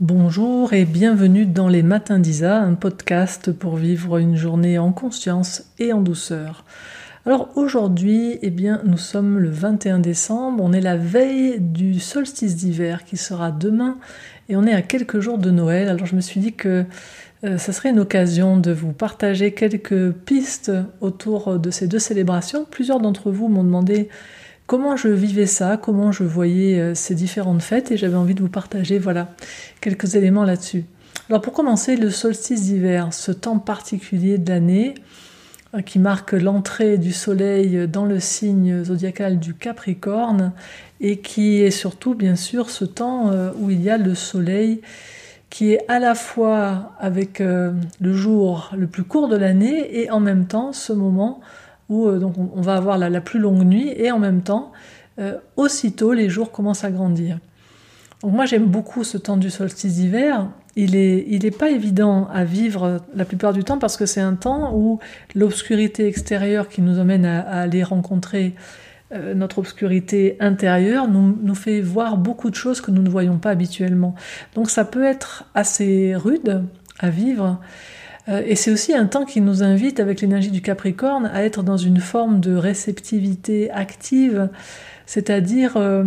Bonjour et bienvenue dans les Matins d'Isa, un podcast pour vivre une journée en conscience et en douceur. Alors aujourd'hui, eh bien, nous sommes le 21 décembre, on est la veille du solstice d'hiver qui sera demain et on est à quelques jours de Noël. Alors je me suis dit que euh, ça serait une occasion de vous partager quelques pistes autour de ces deux célébrations. Plusieurs d'entre vous m'ont demandé comment je vivais ça, comment je voyais euh, ces différentes fêtes et j'avais envie de vous partager voilà quelques éléments là-dessus. Alors pour commencer, le solstice d'hiver, ce temps particulier de l'année euh, qui marque l'entrée du soleil dans le signe zodiacal du Capricorne et qui est surtout bien sûr ce temps euh, où il y a le soleil qui est à la fois avec le jour le plus court de l'année et en même temps ce moment où euh, donc on, va avoir la, plus longue nuit et en même temps, euh, aussitôt les jours commencent à grandir. Donc moi j'aime beaucoup ce temps du solstice d'hiver. Il n'est il est pas évident à vivre la plupart du temps parce que c'est un temps où l'obscurité extérieure qui nous amène à, aller rencontrer euh, notre obscurité intérieure nous, nous, fait voir beaucoup de choses que nous ne voyons pas habituellement. Donc ça peut être assez rude à vivre. Euh, et c'est aussi un temps qui nous invite, avec l'énergie du Capricorne, à être dans une forme de réceptivité active, c'est-à-dire euh,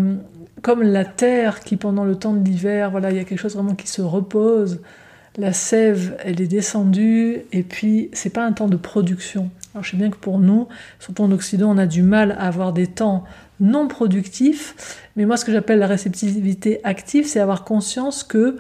comme la terre qui, pendant le temps de l'hiver, voilà, il y a quelque chose vraiment qui se repose. La sève, elle est descendue, et puis c'est pas un temps de production. Alors je sais bien que pour nous, surtout en Occident, on a du mal à avoir des temps non productifs, mais moi ce que j'appelle la réceptivité active, c'est avoir conscience que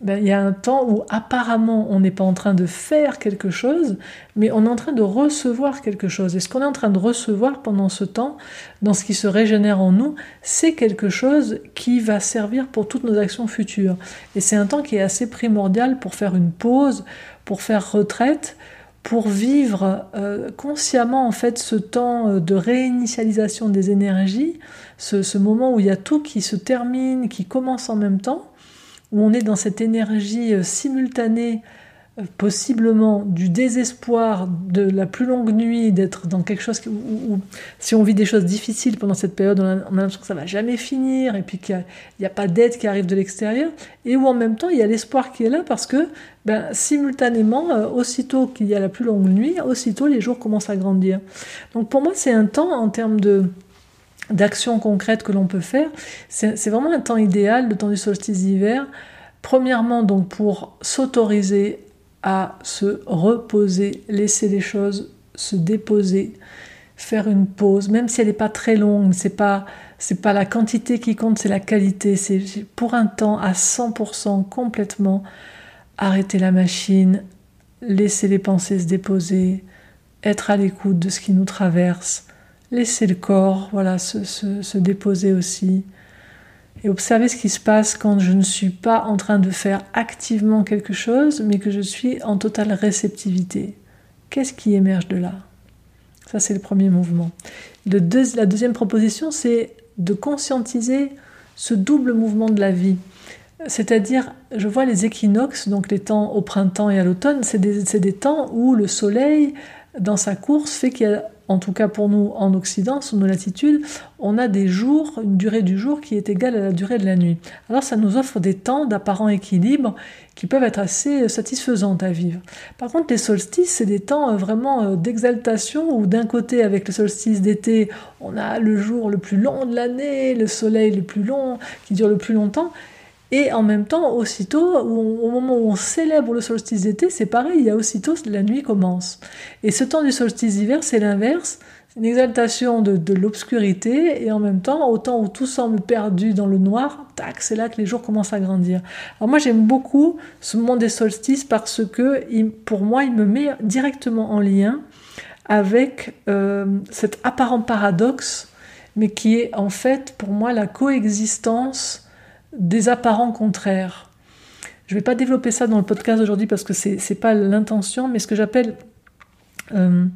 ben, il y a un temps où apparemment on n'est pas en train de faire quelque chose, mais on est en train de recevoir quelque chose. Et ce qu'on est en train de recevoir pendant ce temps, dans ce qui se régénère en nous, c'est quelque chose qui va servir pour toutes nos actions futures. Et c'est un temps qui est assez primordial pour faire une pause, pour faire retraite, pour vivre euh, consciemment en fait ce temps euh, de réinitialisation des énergies, ce, ce moment où il y a tout qui se termine, qui commence en même temps où on est dans cette énergie euh, simultanée, euh, possiblement du désespoir de la plus longue nuit, d'être dans quelque chose où, si on vit des choses difficiles pendant cette période, on a, l'impression que ça va jamais finir, et puis qu'il n'y a, pas d'aide qui arrive de l'extérieur, et où en même temps il y a l'espoir qui est là parce que ben, simultanément, euh, aussitôt qu'il y a la plus longue nuit, aussitôt les jours commencent à grandir. Donc pour moi c'est un temps en termes de d'actions concrètes que l'on peut faire. C'est vraiment un temps idéal, le temps du solstice d'hiver. Premièrement, donc pour s'autoriser à se reposer, laisser les choses se déposer, faire une pause, même si elle n'est pas très longue, c'est pas c'est pas la quantité qui compte, c'est la qualité. C'est pour un temps à 100% complètement arrêter la machine, laisser les pensées se déposer, être à l'écoute de ce qui nous traverse, Laisser le corps voilà, se, déposer aussi. Et observer ce qui se passe quand je ne suis pas en train de faire activement quelque chose, mais que je suis en totale réceptivité. Qu'est-ce qui émerge de là? Ça, c'est le premier mouvement. la deuxième proposition, c'est de conscientiser ce double mouvement de la vie. C'est-à-dire, je vois les équinoxes, donc les temps au printemps et à l'automne, c'est des, des, temps où le soleil, dans sa course, fait qu'il y a en tout cas pour nous en Occident, sur nos latitudes, on a des jours, une durée du jour qui est égale à la durée de la nuit. Alors ça nous offre des temps d'apparent équilibre qui peuvent être assez satisfaisants à vivre. Par contre, les solstices, c'est des temps euh, vraiment euh, d'exaltation où d'un côté, avec le solstice d'été, on a le jour le plus long de l'année, le soleil le plus long, qui dure le plus longtemps, et en même temps, aussitôt, au moment où on célèbre le solstice d'été, c'est pareil, il y a aussitôt la nuit commence. Et ce temps du solstice d'hiver, c'est l'inverse, une exaltation de, l'obscurité, et en même temps, au temps où tout semble perdu dans le noir, tac, c'est là que les jours commencent à grandir. Alors moi, j'aime beaucoup ce moment des solstices parce que, pour moi, il me met directement en lien avec euh, cet apparent paradoxe, mais qui est en fait, pour moi, la coexistence des apparents contraires. Je ne vais pas développer ça dans le podcast aujourd'hui parce que ce n'est pas l'intention, mais ce que j'appelle euh,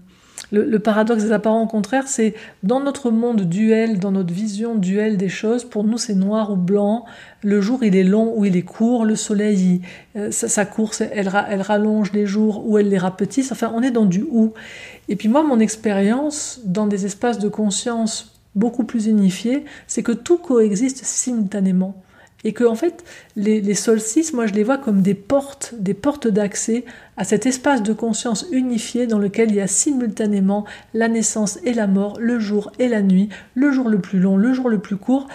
le, paradoxe des apparents contraires, c'est dans notre monde duel, dans notre vision duel des choses, pour nous c'est noir ou blanc, le jour il est long ou il est court, le soleil, euh, sa, course, elle, elle, rallonge les jours ou elle les rapetisse, enfin on est dans du ou. Et puis moi, mon expérience dans des espaces de conscience beaucoup plus unifiés, c'est que tout coexiste simultanément. Et que en fait les, solstices, moi je les vois comme des portes, des portes d'accès à cet espace de conscience unifié dans lequel il y a simultanément la naissance et la mort, le jour et la nuit, le jour le plus long, le jour le plus court,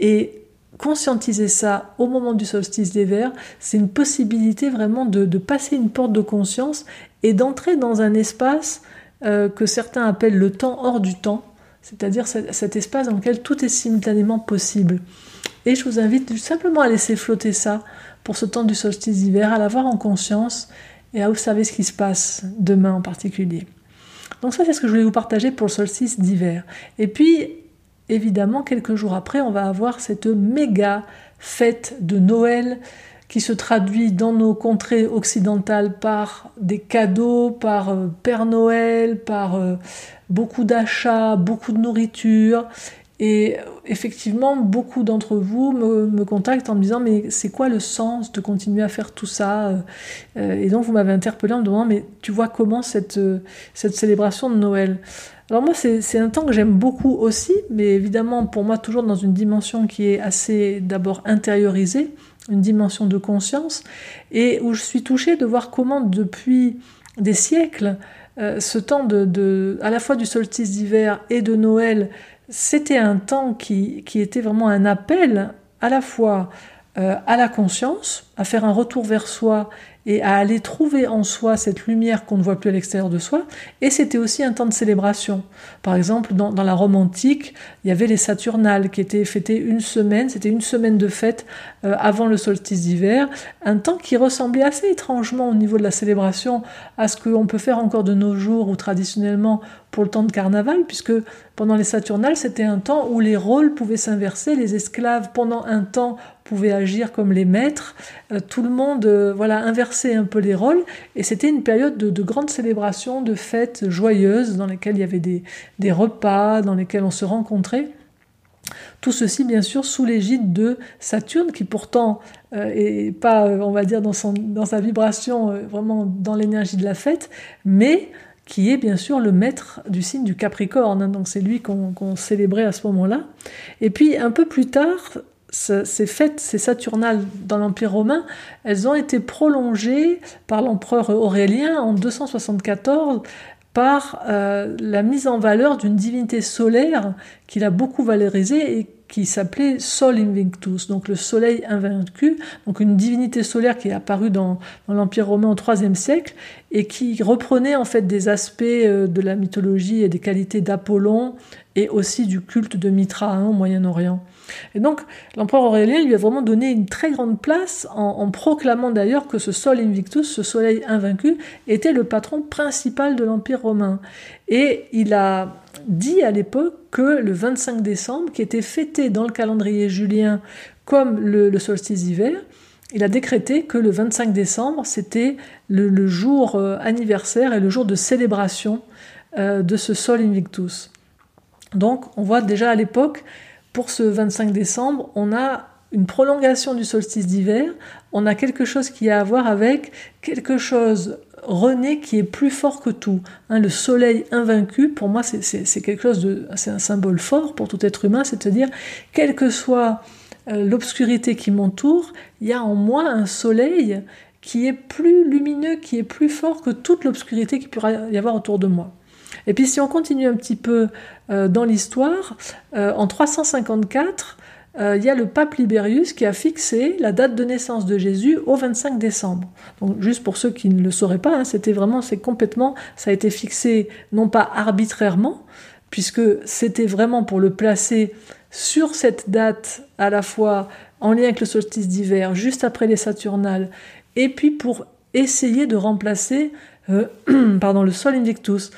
et conscientiser ça au moment du solstice d'hiver, c'est une possibilité vraiment de, de, passer une porte de conscience et d'entrer dans un espace euh, que certains appellent le temps hors du temps, c'est-à-dire cet espace dans lequel tout est simultanément possible. Et je vous invite simplement à laisser flotter ça pour ce temps du solstice d'hiver, à l'avoir en conscience et à observer ce qui se passe demain en particulier. Donc ça, c'est ce que je voulais vous partager pour le solstice d'hiver. Et puis, évidemment, quelques jours après, on va avoir cette méga fête de Noël qui se traduit dans nos contrées occidentales par des cadeaux, par euh, Père Noël, par euh, beaucoup d'achats, beaucoup de nourriture. Et effectivement, beaucoup d'entre vous me, contactent en me disant mais c'est quoi le sens de continuer à faire tout ça euh, Et donc vous m'avez interpellé en me demandant mais tu vois comment cette, cette célébration de Noël? Alors moi, c'est un temps que j'aime beaucoup aussi, mais évidemment, pour moi, toujours dans une dimension qui est assez d'abord intériorisée, une dimension de conscience, et où je suis touchée de voir comment depuis des siècles, euh, ce temps de, à la fois du solstice d'hiver et de Noël, c'était un temps qui, qui, était vraiment un appel à la fois euh, à la conscience, à faire un retour vers soi et à aller trouver en soi cette lumière qu'on ne voit plus à l'extérieur de soi. Et c'était aussi un temps de célébration. Par exemple, dans, la Rome antique, il y avait les Saturnales qui étaient fêtées une semaine, c'était une semaine de fête euh, avant le solstice d'hiver, un temps qui ressemblait assez étrangement au niveau de la célébration à ce qu'on peut faire encore de nos jours ou traditionnellement pour le temps de carnaval, puisque pendant les Saturnales, c'était un temps où les rôles pouvaient s'inverser, les esclaves pendant un temps pouvaient agir comme les maîtres, tout le monde euh, voilà inversait un peu les rôles, et c'était une période de, de grandes célébrations, de fêtes joyeuses dans lesquelles il y avait des, des repas, dans lesquels on se rencontrait. Tout ceci, bien sûr, sous l'égide de Saturne, qui pourtant euh, est pas, on va dire, dans, son, dans sa vibration, vraiment dans l'énergie de la fête, mais qui est bien sûr le maître du signe du Capricorne. Hein. donc c'est lui qu'on célébrait à ce moment-là. Et puis un peu plus tard, ces fêtes, ces Saturnales dans l'Empire romain, elles ont été prolongées par l'empereur Aurélien en 274 par euh, la mise en valeur d'une divinité solaire qu'il a beaucoup valorisée et qui s'appelait Sol Invictus, donc le soleil invaincu, donc une divinité solaire qui est apparue dans, l'Empire romain au IIIe siècle et qui reprenait en fait des aspects euh, de la mythologie et des qualités d'Apollon et aussi du culte de Mitra hein, au Moyen-Orient. Et donc, l'empereur Aurélien lui a vraiment donné une très grande place en, proclamant d'ailleurs que ce Sol Invictus, ce soleil invaincu, était le patron principal de l'Empire romain. Et il a dit à l'époque que le 25 décembre, qui était fêté dans le calendrier julien comme le, solstice d'hiver, il a décrété que le 25 décembre, c'était le, jour euh, anniversaire et le jour de célébration euh, de ce Sol Invictus. Donc, on voit déjà à l'époque pour ce 25 décembre, on a une prolongation du solstice d'hiver, on a quelque chose qui a à voir avec quelque chose rené qui est plus fort que tout. Hein, le soleil invaincu, pour moi, c'est quelque chose de, c'est un symbole fort pour tout être humain, c'est de dire, quelle que soit euh, l'obscurité qui m'entoure, il y a en moi un soleil qui est plus lumineux, qui est plus fort que toute l'obscurité qui pourrait y avoir autour de moi. Et puis si on continue un petit peu euh, dans l'histoire, euh, en 354, euh, il y a le pape Libérius qui a fixé la date de naissance de Jésus au 25 décembre. Donc juste pour ceux qui ne le sauraient pas, hein, c'était vraiment, c'est complètement, ça a été fixé non pas arbitrairement, puisque c'était vraiment pour le placer sur cette date à la fois en lien avec le solstice d'hiver, juste après les Saturnales, et puis pour essayer de remplacer pardon, le Sol Invictus.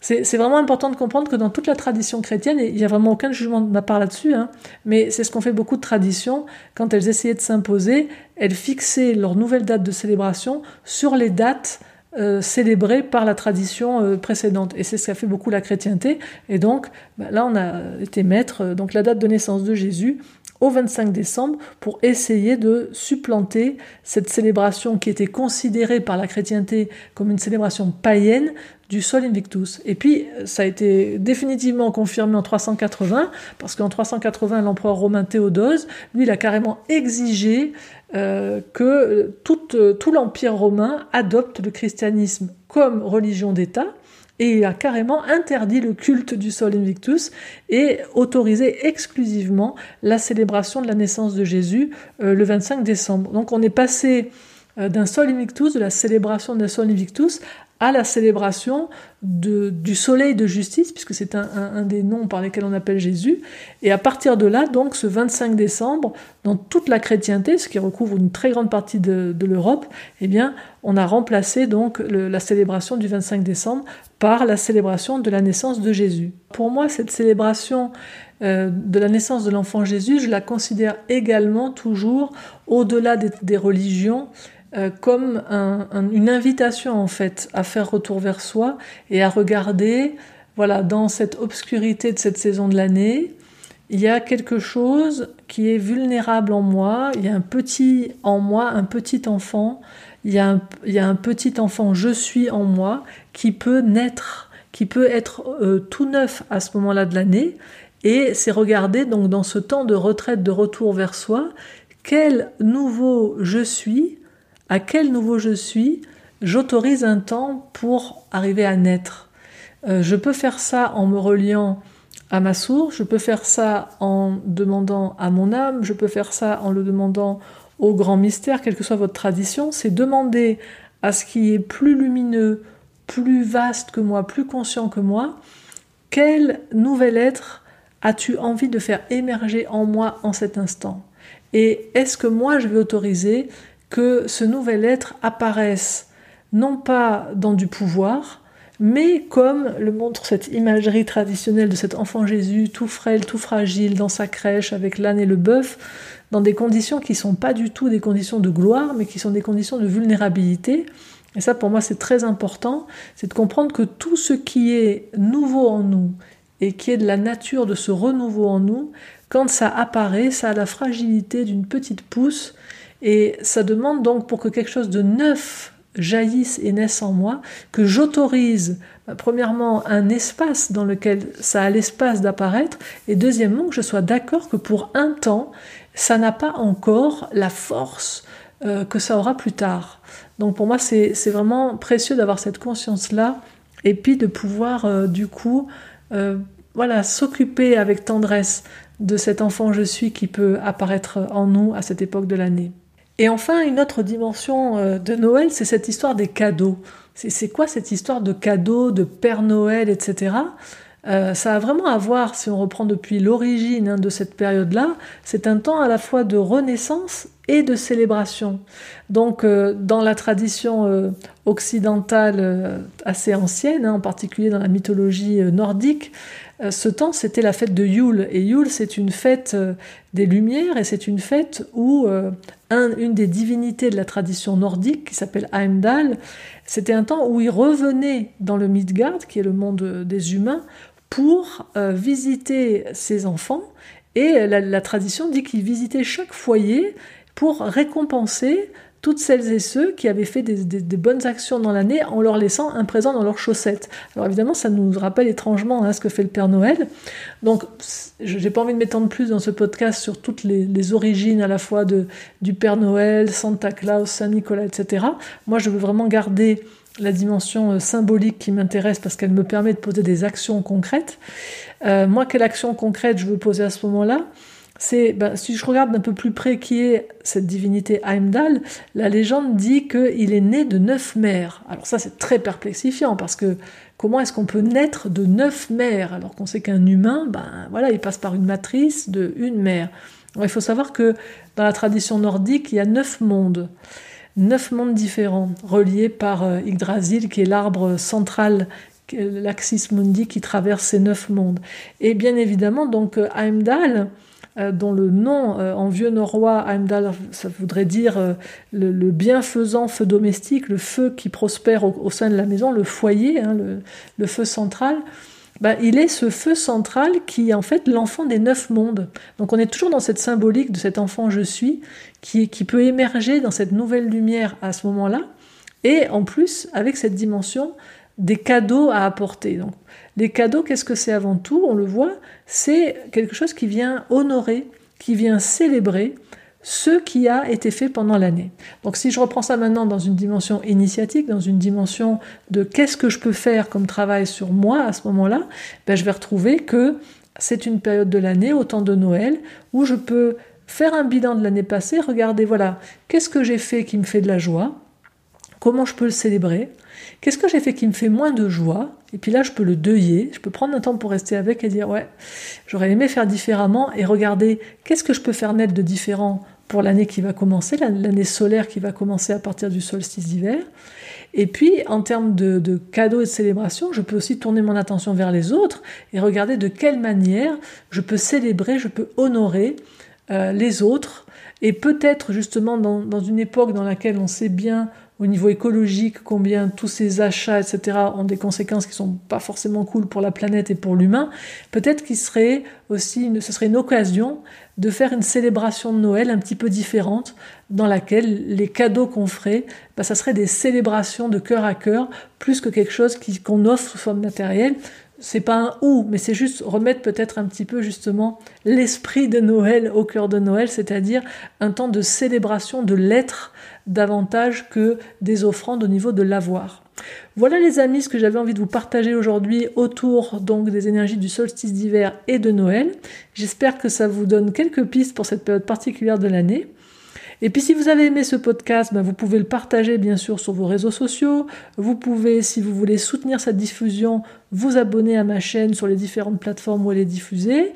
C'est vraiment important de comprendre que dans toute la tradition chrétienne, il n'y a vraiment aucun jugement de ma part là-dessus, hein, mais c'est ce qu'ont fait beaucoup de traditions, quand elles essayaient de s'imposer, elles fixaient leur nouvelle date de célébration sur les dates euh, célébrées par la tradition euh, précédente. Et c'est ce qu'a fait beaucoup la chrétienté. Et donc, bah, là, on a été maître, euh, donc la date de naissance de Jésus, au 25 décembre pour essayer de supplanter cette célébration qui était considérée par la chrétienté comme une célébration païenne du Sol Invictus. Et puis, ça a été définitivement confirmé en 380, parce qu'en 380, l'empereur romain Théodose, lui, il a carrément exigé euh, que tout, tout l'Empire romain adopte le christianisme comme religion d'État, et il a carrément interdit le culte du Sol Invictus et autorisé exclusivement la célébration de la naissance de Jésus euh, le 25 décembre. Donc on est passé euh, d'un Sol Invictus, de la célébration d'un Sol Invictus, à la célébration du soleil de justice, puisque c'est un, des noms par lesquels on appelle Jésus. Et à partir de là, donc ce 25 décembre, dans toute la chrétienté, ce qui recouvre une très grande partie de, l'Europe, eh bien, on a remplacé donc la célébration du 25 décembre par la célébration de la naissance de Jésus. Pour moi, cette célébration euh, de la naissance de l'enfant Jésus, je la considère également toujours au-delà des religions euh, comme une invitation en fait à faire retour vers soi et à regarder, voilà, dans cette obscurité de cette saison de l'année, il y a quelque chose qui est vulnérable en moi, il y a un petit en moi, un petit enfant, il y a un, petit enfant je suis en moi qui peut naître, qui peut être euh, tout neuf à ce moment-là de l'année. Et c'est regarder donc dans ce temps de retraite, de retour vers soi, quel nouveau je suis à quel nouveau je suis, j'autorise un temps pour arriver à naître. Euh, je peux faire ça en me reliant à ma source, je peux faire ça en demandant à mon âme, je peux faire ça en le demandant au grand mystère, quelle que soit votre tradition, c'est demander à ce qui est plus lumineux, plus vaste que moi, plus conscient que moi, quel nouvel être as-tu envie de faire émerger en moi en cet instant? Et est-ce que moi je vais autoriser que ce nouvel être apparaisse non pas dans du pouvoir, mais comme le montre cette imagerie traditionnelle de cet enfant Jésus, tout frêle, tout fragile, dans sa crèche, avec l'âne et le bœuf, dans des conditions qui ne sont pas du tout des conditions de gloire, mais qui sont des conditions de vulnérabilité. Et ça, pour moi, c'est très important, c'est de comprendre que tout ce qui est nouveau en nous, et qui est de la nature de ce renouveau en nous, quand ça apparaît, ça a la fragilité d'une petite pousse et ça demande donc pour que quelque chose de neuf jaillisse et naisse en moi, que j'autorise bah, premièrement un espace dans lequel ça a l'espace d'apparaître, et deuxièmement que je sois d'accord que pour un temps, ça n'a pas encore la force euh, que ça aura plus tard. Donc pour moi, c'est vraiment précieux d'avoir cette conscience-là, et puis de pouvoir euh, du coup, euh, voilà, s'occuper avec tendresse de cet enfant je suis qui peut apparaître en nous à cette époque de l'année. Et enfin, une autre dimension euh, de Noël, c'est cette histoire des cadeaux. C'est quoi cette histoire de cadeaux, de Père Noël, etc. Euh, ça a vraiment à voir, si on reprend depuis l'origine hein, de cette période-là, c'est un temps à la fois de renaissance et de célébration. Donc, euh, dans la tradition occidentale assez ancienne, hein, en particulier dans la mythologie nordique, ce temps, c'était la fête de Yule. Et Yule, c'est une fête euh, des Lumières et c'est une fête où euh, une des divinités de la tradition nordique, qui s'appelle Heimdall, c'était un temps où il revenait dans le Midgard, qui est le monde des humains, pour visiter ses enfants. Et la tradition dit qu'il visitait chaque foyer pour récompenser toutes celles et ceux qui avaient fait des, bonnes actions dans l'année en leur laissant un présent dans leurs chaussettes. Alors évidemment, ça nous rappelle étrangement hein, ce que fait le Père Noël. Donc, j'ai pas envie de m'étendre plus dans ce podcast sur toutes les, origines à la fois du Père Noël, Santa Claus, Saint Nicolas, etc. Moi, je veux vraiment garder la dimension euh, symbolique qui m'intéresse parce qu'elle me permet de poser des actions concrètes. Euh, moi, quelle action concrète je veux poser à ce moment-là? Ben, si je regarde d'un peu plus près qui est cette divinité Heimdall, la légende dit qu'il est né de neuf mères. Alors ça, c'est très perplexifiant parce que comment est-ce qu'on peut naître de neuf mères alors qu'on sait qu'un humain, ben voilà, il passe par une matrice de une mère? il faut savoir que dans la tradition nordique, il y a neuf mondes, neuf mondes différents, reliés par euh, Yggdrasil, qui est l'arbre central l'axis mundi qui traverse ces neuf mondes. Et bien évidemment, donc euh, Heimdall, dont le nom euh, en vieux norrois, Heimdall, ça voudrait dire euh, le, bienfaisant feu domestique, le feu qui prospère au, sein de la maison, le foyer, hein, le, feu central. Bah, il est ce feu central qui est en fait l'enfant des neuf mondes. Donc on est toujours dans cette symbolique de cet enfant je suis qui, qui peut émerger dans cette nouvelle lumière à ce moment-là. Et en plus, avec cette dimension des cadeaux à apporter. Les cadeaux, qu'est-ce que c'est avant tout? On le voit, c'est quelque chose qui vient honorer, qui vient célébrer ce qui a été fait pendant l'année. Donc si je reprends ça maintenant dans une dimension initiatique, dans une dimension de qu'est-ce que je peux faire comme travail sur moi à ce moment-là, ben je vais retrouver que c'est une période de l'année, au temps de Noël, où je peux faire un bilan de l'année passée, regarder, voilà, qu'est-ce que j'ai fait qui me fait de la joie, comment je peux le célébrer, qu'est-ce que j'ai fait qui me fait moins de joie, et puis là, je peux le deuiller, je peux prendre un temps pour rester avec et dire, ouais, j'aurais aimé faire différemment, et regarder qu'est-ce que je peux faire naître de différent pour l'année qui va commencer, l'année solaire qui va commencer à partir du solstice d'hiver? Et puis, en termes de, de, cadeaux et de célébration, je peux aussi tourner mon attention vers les autres et regarder de quelle manière je peux célébrer, je peux honorer euh, les autres. Et peut-être justement dans, une époque dans laquelle on sait bien au niveau écologique combien tous ces achats, etc., ont des conséquences qui sont pas forcément cool pour la planète et pour l'humain, peut-être qu'il serait aussi, une, ce serait occasion de faire une célébration de Noël un petit peu différente, dans laquelle les cadeaux qu'on ferait, bah, ça serait des célébrations de cœur à cœur, plus que quelque chose qu'on offre sous forme matérielle c'est pas un ou, mais c'est juste remettre peut-être un petit peu justement l'esprit de Noël au cœur de Noël, c'est-à-dire un temps de célébration de l'être davantage que des offrandes au niveau de l'avoir. Voilà les amis ce que j'avais envie de vous partager aujourd'hui autour donc des énergies du solstice d'hiver et de Noël. J'espère que ça vous donne quelques pistes pour cette période particulière de l'année. Et puis si vous avez aimé ce podcast, ben, vous pouvez le partager bien sûr sur vos réseaux sociaux. Vous pouvez, si vous voulez soutenir cette diffusion, vous abonner à ma chaîne sur les différentes plateformes où elle est diffusée.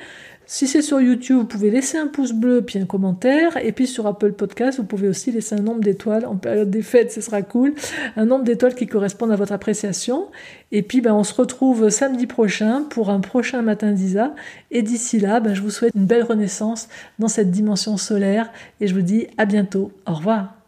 Si c'est sur YouTube, vous pouvez laisser un pouce bleu puis un commentaire. Et puis sur Apple Podcast, vous pouvez aussi laisser un nombre d'étoiles. En période des fêtes, ce sera cool. Un nombre d'étoiles qui correspondent à votre appréciation. Et puis ben, on se retrouve samedi prochain pour un prochain matin d'Isa. Et d'ici là, ben, je vous souhaite une belle renaissance dans cette dimension solaire. Et je vous dis à bientôt. Au revoir.